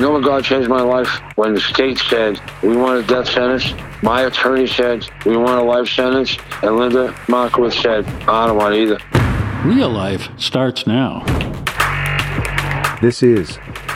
You know when God changed my life? When the state said, we want a death sentence. My attorney said, we want a life sentence. And Linda Markowitz said, I don't want either. Real life starts now. This is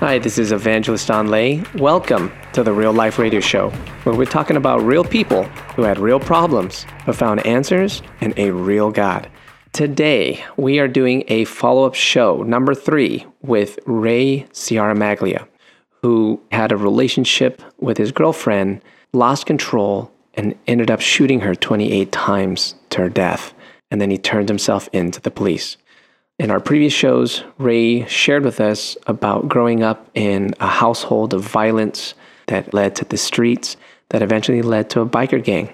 Hi, this is Evangelist Anh Le. Welcome to the Real Life Radio Show, where we're talking about real people who had real problems but found answers in a real God. Today, we are doing a follow up show, number three, with Ray Ciaramaglia, who had a relationship with his girlfriend, lost control, and ended up shooting her 28 times to her death. And then he turned himself in to the police. In our previous shows, Ray shared with us about growing up in a household of violence that led to the streets, that eventually led to a biker gang.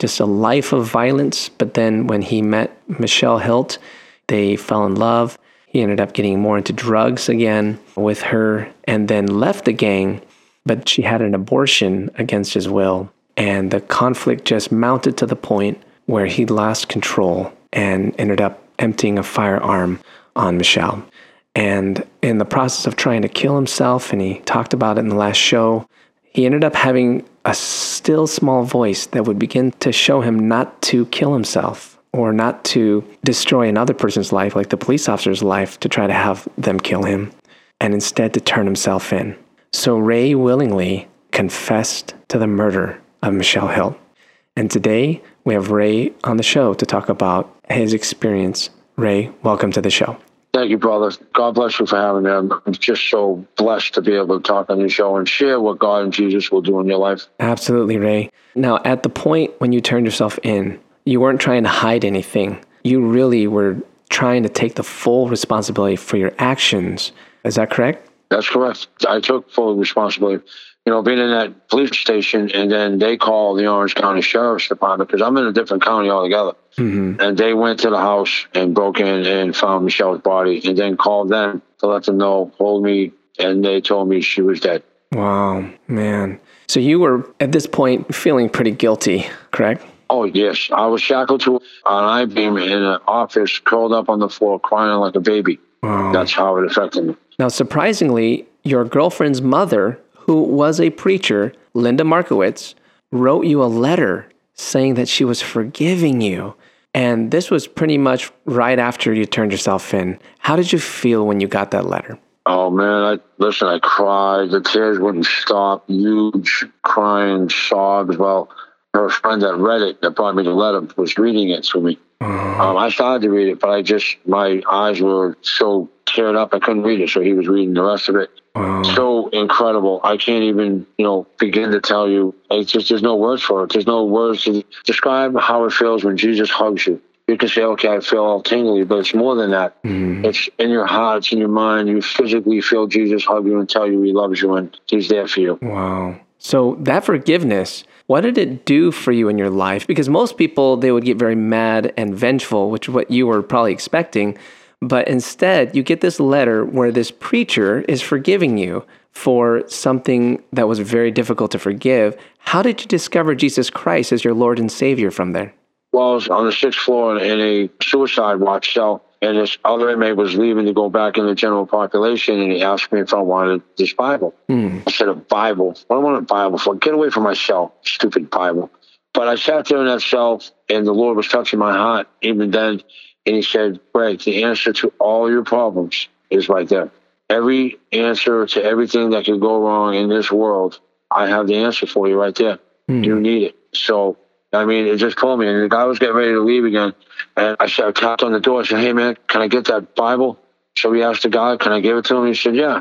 Just a life of violence, but then when he met Michelle Hilt, they fell in love. He ended up getting more into drugs again with her and then left the gang, but she had an abortion against his will. And the conflict just mounted to the point where he lost control and ended up emptying a firearm on Michelle. And in the process of trying to kill himself, and he talked about it in the last show, he ended up having a still small voice that would begin to show him not to kill himself or not to destroy another person's life, like the police officer's life, to try to have them kill him, and instead to turn himself in. So Ray willingly confessed to the murder of Michelle Hill. And today we have Ray on the show to talk about his experience. Ray, welcome to the show. Thank you, brother. God bless you for having me. I'm just so blessed to be able to talk on your show and share what God and Jesus will do in your life. Absolutely, Ray. Now, at the point when you turned yourself in, you weren't trying to hide anything. You really were trying to take the full responsibility for your actions. Is that correct? That's correct. I took full responsibility you know, being in that police station, and then they called the Orange County Sheriff's Department because I'm in a different county altogether. Mm-hmm. And they went to the house and broke in and found Michelle's body, and then called them to let them know, hold me, and they told me she was dead. Wow, man. So you were at this point feeling pretty guilty, correct? Oh yes, I was shackled to an I-beam in an office, curled up on the floor, crying like a baby. Wow. That's how it affected me. Now, surprisingly, your girlfriend's mother who was a preacher, Linda Markowitz, wrote you a letter saying that she was forgiving you. And this was pretty much right after you turned yourself in. How did you feel when you got that letter? Oh man, I listen, I cried. The tears wouldn't stop. Huge crying sobs. Well, her friend that read it, that brought me the letter, was reading it to me. Uh-huh. Um, I started to read it, but I just my eyes were so teared up I couldn't read it. So he was reading the rest of it. Wow. So incredible. I can't even, you know, begin to tell you. It's just, there's no words for it. There's no words to describe how it feels when Jesus hugs you. You can say, okay, I feel all tingly, but it's more than that. Mm. It's in your heart, it's in your mind. You physically feel Jesus hug you and tell you he loves you and he's there for you. Wow. So that forgiveness, what did it do for you in your life? Because most people, they would get very mad and vengeful, which is what you were probably expecting. But instead, you get this letter where this preacher is forgiving you for something that was very difficult to forgive. How did you discover Jesus Christ as your Lord and Savior from there? Well, I was on the sixth floor in a suicide watch cell, and this other inmate was leaving to go back in the general population, and he asked me if I wanted this Bible. Mm. I said, A Bible? What do I want a Bible for? Get away from my cell, stupid Bible. But I sat there in that cell, and the Lord was touching my heart even then. And he said, Greg, the answer to all your problems is right there. Every answer to everything that could go wrong in this world, I have the answer for you right there. Mm. You need it. So, I mean, it just told me. And the guy was getting ready to leave again. And I said, I tapped on the door. I said, Hey, man, can I get that Bible? So we asked the guy, Can I give it to him? He said, Yeah.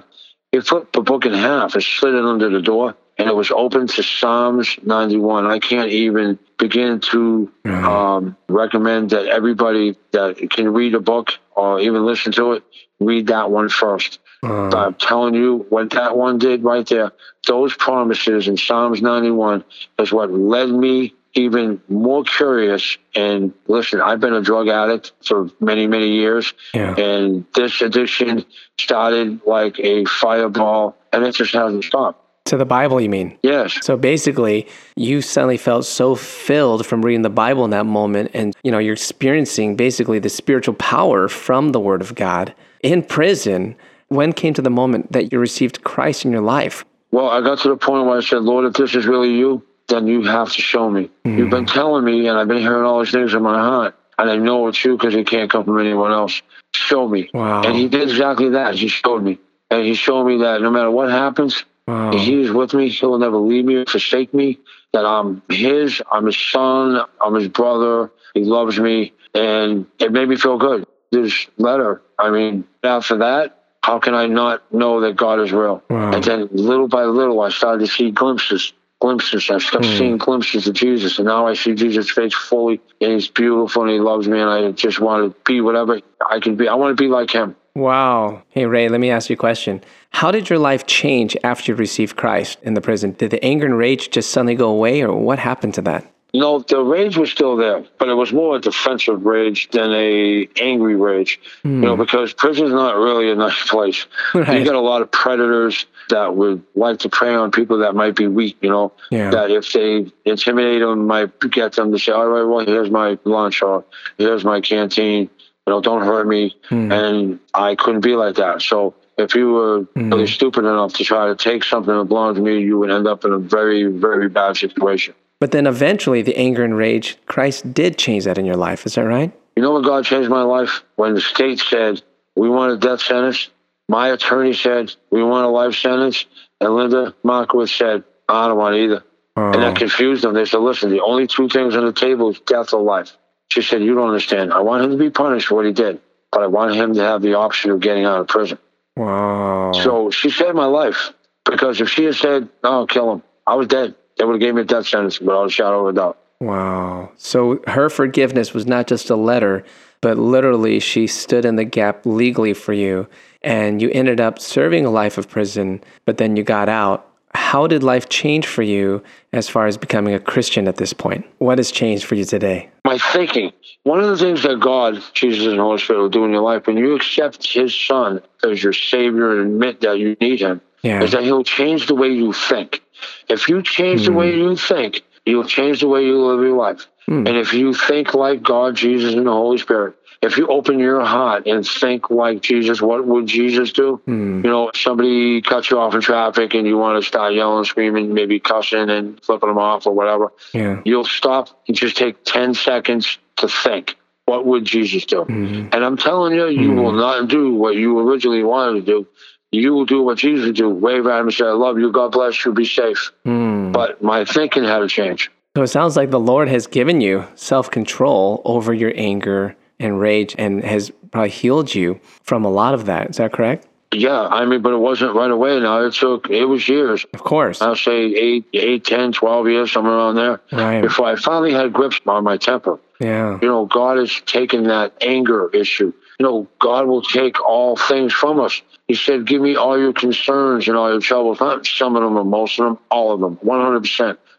He flipped the book in half and slid it under the door and it was open to Psalms 91. I can't even begin to mm-hmm. um, recommend that everybody that can read a book or even listen to it, read that one first. But I'm telling you, what that one did right there, those promises in Psalms 91 is what led me even more curious. And listen, I've been a drug addict for many, many years. Yeah. And this addiction started like a fireball, and it just hasn't stopped. To the Bible, you mean? Yes. So basically, you suddenly felt so filled from reading the Bible in that moment, and you know you're experiencing basically the spiritual power from the Word of God in prison. When came to the moment that you received Christ in your life? Well, I got to the point where I said, Lord, if this is really you, then you have to show me. You've mm-hmm. been telling me, and I've been hearing all these things in my heart, and I know it's you because it can't come from anyone else. Show me. Wow. And he did exactly that. He showed me. And he showed me that no matter what happens, Wow. he is with me. He'll never leave me or forsake me. That I'm his, I'm his son, I'm his brother. He loves me. And it made me feel good. This letter, I mean, after that, how can I not know that God is real? Wow. And then little by little, I started to see glimpses, glimpses. I started hmm. seeing glimpses of Jesus. And now I see Jesus' face fully, and he's beautiful and he loves me. And I just want to be whatever I can be. I want to be like him. Wow. Hey, Ray, let me ask you a question. How did your life change after you received Christ in the prison? Did the anger and rage just suddenly go away, or what happened to that? No, the rage was still there, but it was more a defensive rage than a angry rage. You hmm. know, because prison's not really a nice place. Right. You got a lot of predators that would like to prey on people that might be weak. You know, Yeah. that if they intimidate them, might get them to say, "All right, well, here's my lunch, or here's my canteen. You know, don't hurt me." Hmm. And I couldn't be like that. So. If you were hmm. really stupid enough to try to take something that belonged to me, you would end up in a very, very bad situation. But then eventually, the anger and rage, Christ did change that in your life. Is that right? You know what God changed my life? When the state said, we want a death sentence, my attorney said, we want a life sentence, and Linda Markowitz said, I don't want either. And that oh. confused them. They said, listen, the only two things on the table is death or life. She said, you don't understand. I want him to be punished for what he did, but I want him to have the option of getting out of prison. Wow. So she saved my life because if she had said, no, kill him, I was dead. They would have gave me a death sentence without a shadow of a doubt. Wow. So her forgiveness was not just a letter, but literally she stood in the gap legally for you. And you ended up serving a life of prison, but then you got out. How did life change for you as far as becoming a Christian at this point? What has changed for you today? my thinking. One of the things that God, Jesus, and the Holy Spirit will do in your life when you accept His Son as your Savior and admit that you need Him, Yeah. is that He'll change the way you think. If you change the way hmm. you think, you'll change the way you live your life. Hmm. And if you think like God, Jesus, and the Holy Spirit, if you open your heart and think like Jesus, what would Jesus do? Hmm. You know, somebody cuts you off in traffic and you want to start yelling, screaming, maybe cussing and flipping them off or whatever Yeah. you'll stop and just take 10 seconds to think what would jesus do? Hmm. And i'm telling you you hmm. will not do what you originally wanted to do. You will do what jesus would do. Wave at him and say i love you. God bless you. Be safe. But my thinking had to change. So it sounds like the Lord has given you self control over your anger and rage and has probably healed you from a lot of that. Is that correct? yeah i mean but it wasn't right away now it took it was years Of course. i'll say eight, eight, 10, 12 years somewhere around there Right. before i finally had grips on my temper Yeah. You know, God has taken that anger issue. You know, God will take all things from us. He said, Give me all your concerns and all your troubles. Not some of them or most of them, all of them,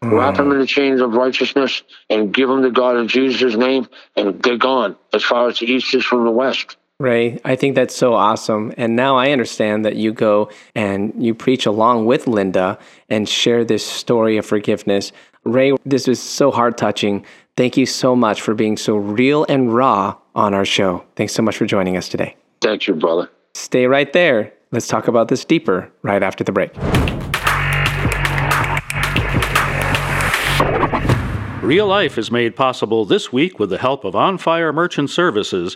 100%. Wrap them in the chains of righteousness and give them to God in Jesus' name, and they're gone as far as the east is from the west. Ray, I think that's so awesome. And now I understand that you go and you preach along with Linda and share this story of forgiveness. Ray, this was so heart touching. Thank you so much for being so real and raw on our show. Thanks so much for joining us today. Thank you, brother. Stay right there. Let's talk about this deeper right after the break. Real Life is made possible this week with the help of On Fire Merchant Services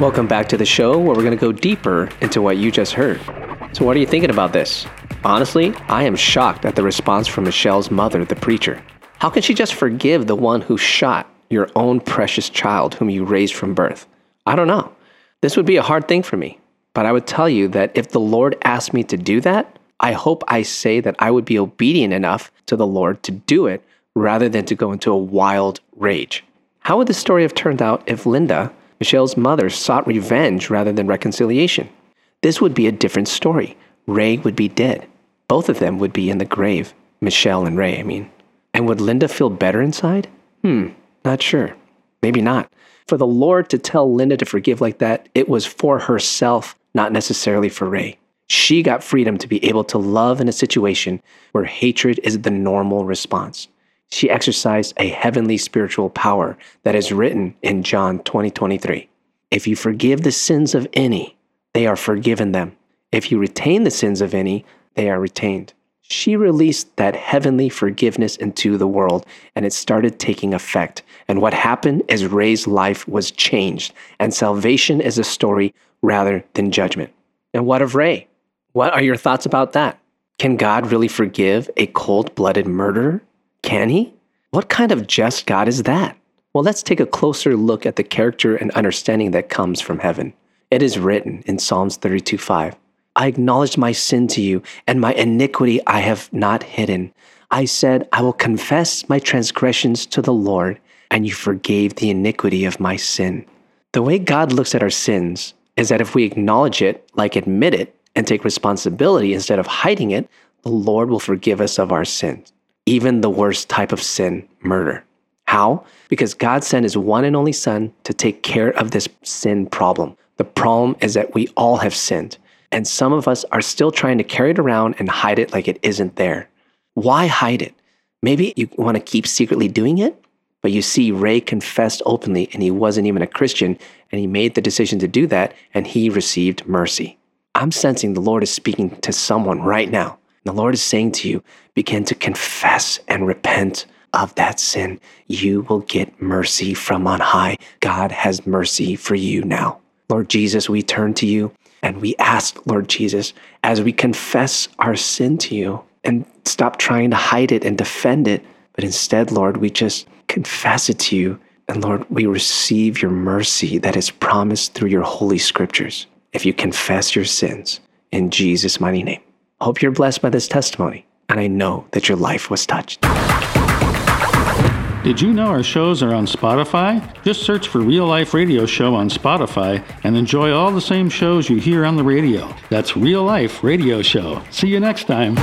Welcome back to the show where we're going to go deeper into what you just heard. So, what are you thinking about this? Honestly, I am shocked at the response from Michelle's mother, the preacher. How can she just forgive the one who shot your own precious child whom you raised from birth? I don't know. This would be a hard thing for me, but I would tell you that if the Lord asked me to do that, I hope I say that I would be obedient enough to the Lord to do it rather than to go into a wild rage. How would the story have turned out if Linda, Michelle's mother, sought revenge rather than reconciliation? This would be a different story. Ray would be dead. Both of them would be in the grave. Michelle and Ray, I mean. And would Linda feel better inside? Hmm, not sure. Maybe not. For the Lord to tell Linda to forgive like that, it was for herself, not necessarily for Ray. She got freedom to be able to love in a situation where hatred is the normal response she exercised a heavenly spiritual power that is written in John 20 23. If you forgive the sins of any, they are forgiven them. If you retain the sins of any, they are retained. She released that heavenly forgiveness into the world, and it started taking effect. And what happened is Ray's life was changed, and salvation is a story rather than judgment. And what of Ray? What are your thoughts about that? Can God really forgive a cold blooded murderer? Can he? What kind of just God is that? Well, let's take a closer look at the character and understanding that comes from heaven. It is written in Psalms 32 5. I acknowledged my sin to you, and my iniquity I have not hidden. I said, I will confess my transgressions to the Lord, and you forgave the iniquity of my sin. The way God looks at our sins is that if we acknowledge it, like admit it, and take responsibility instead of hiding it, the Lord will forgive us of our sins even the worst type of sin, murder. How? Because God sent his one and only Son to take care of this sin problem. The problem is that we all have sinned, and some of us are still trying to carry it around and hide it like it isn't there. Why hide it? Maybe you want to keep secretly doing it, but you see, Ray confessed openly and he wasn't even a Christian, and he made the decision to do that, and he received mercy. I'm sensing the Lord is speaking to someone right now. The Lord is saying to you, begin to confess and repent of that sin. You will get mercy from on high. God has mercy for you now. Lord Jesus, we turn to you and we ask, Lord Jesus, as we confess our sin to you and stop trying to hide it and defend it, but instead, Lord, we just confess it to you. And Lord, we receive your mercy that is promised through your holy scriptures if you confess your sins in Jesus' mighty name. Hope you're blessed by this testimony, and I know that your life was touched. Did you know our shows are on Spotify? Just search for Real Life Radio Show on Spotify and enjoy all the same shows you hear on the radio. That's Real Life Radio Show. See you next time.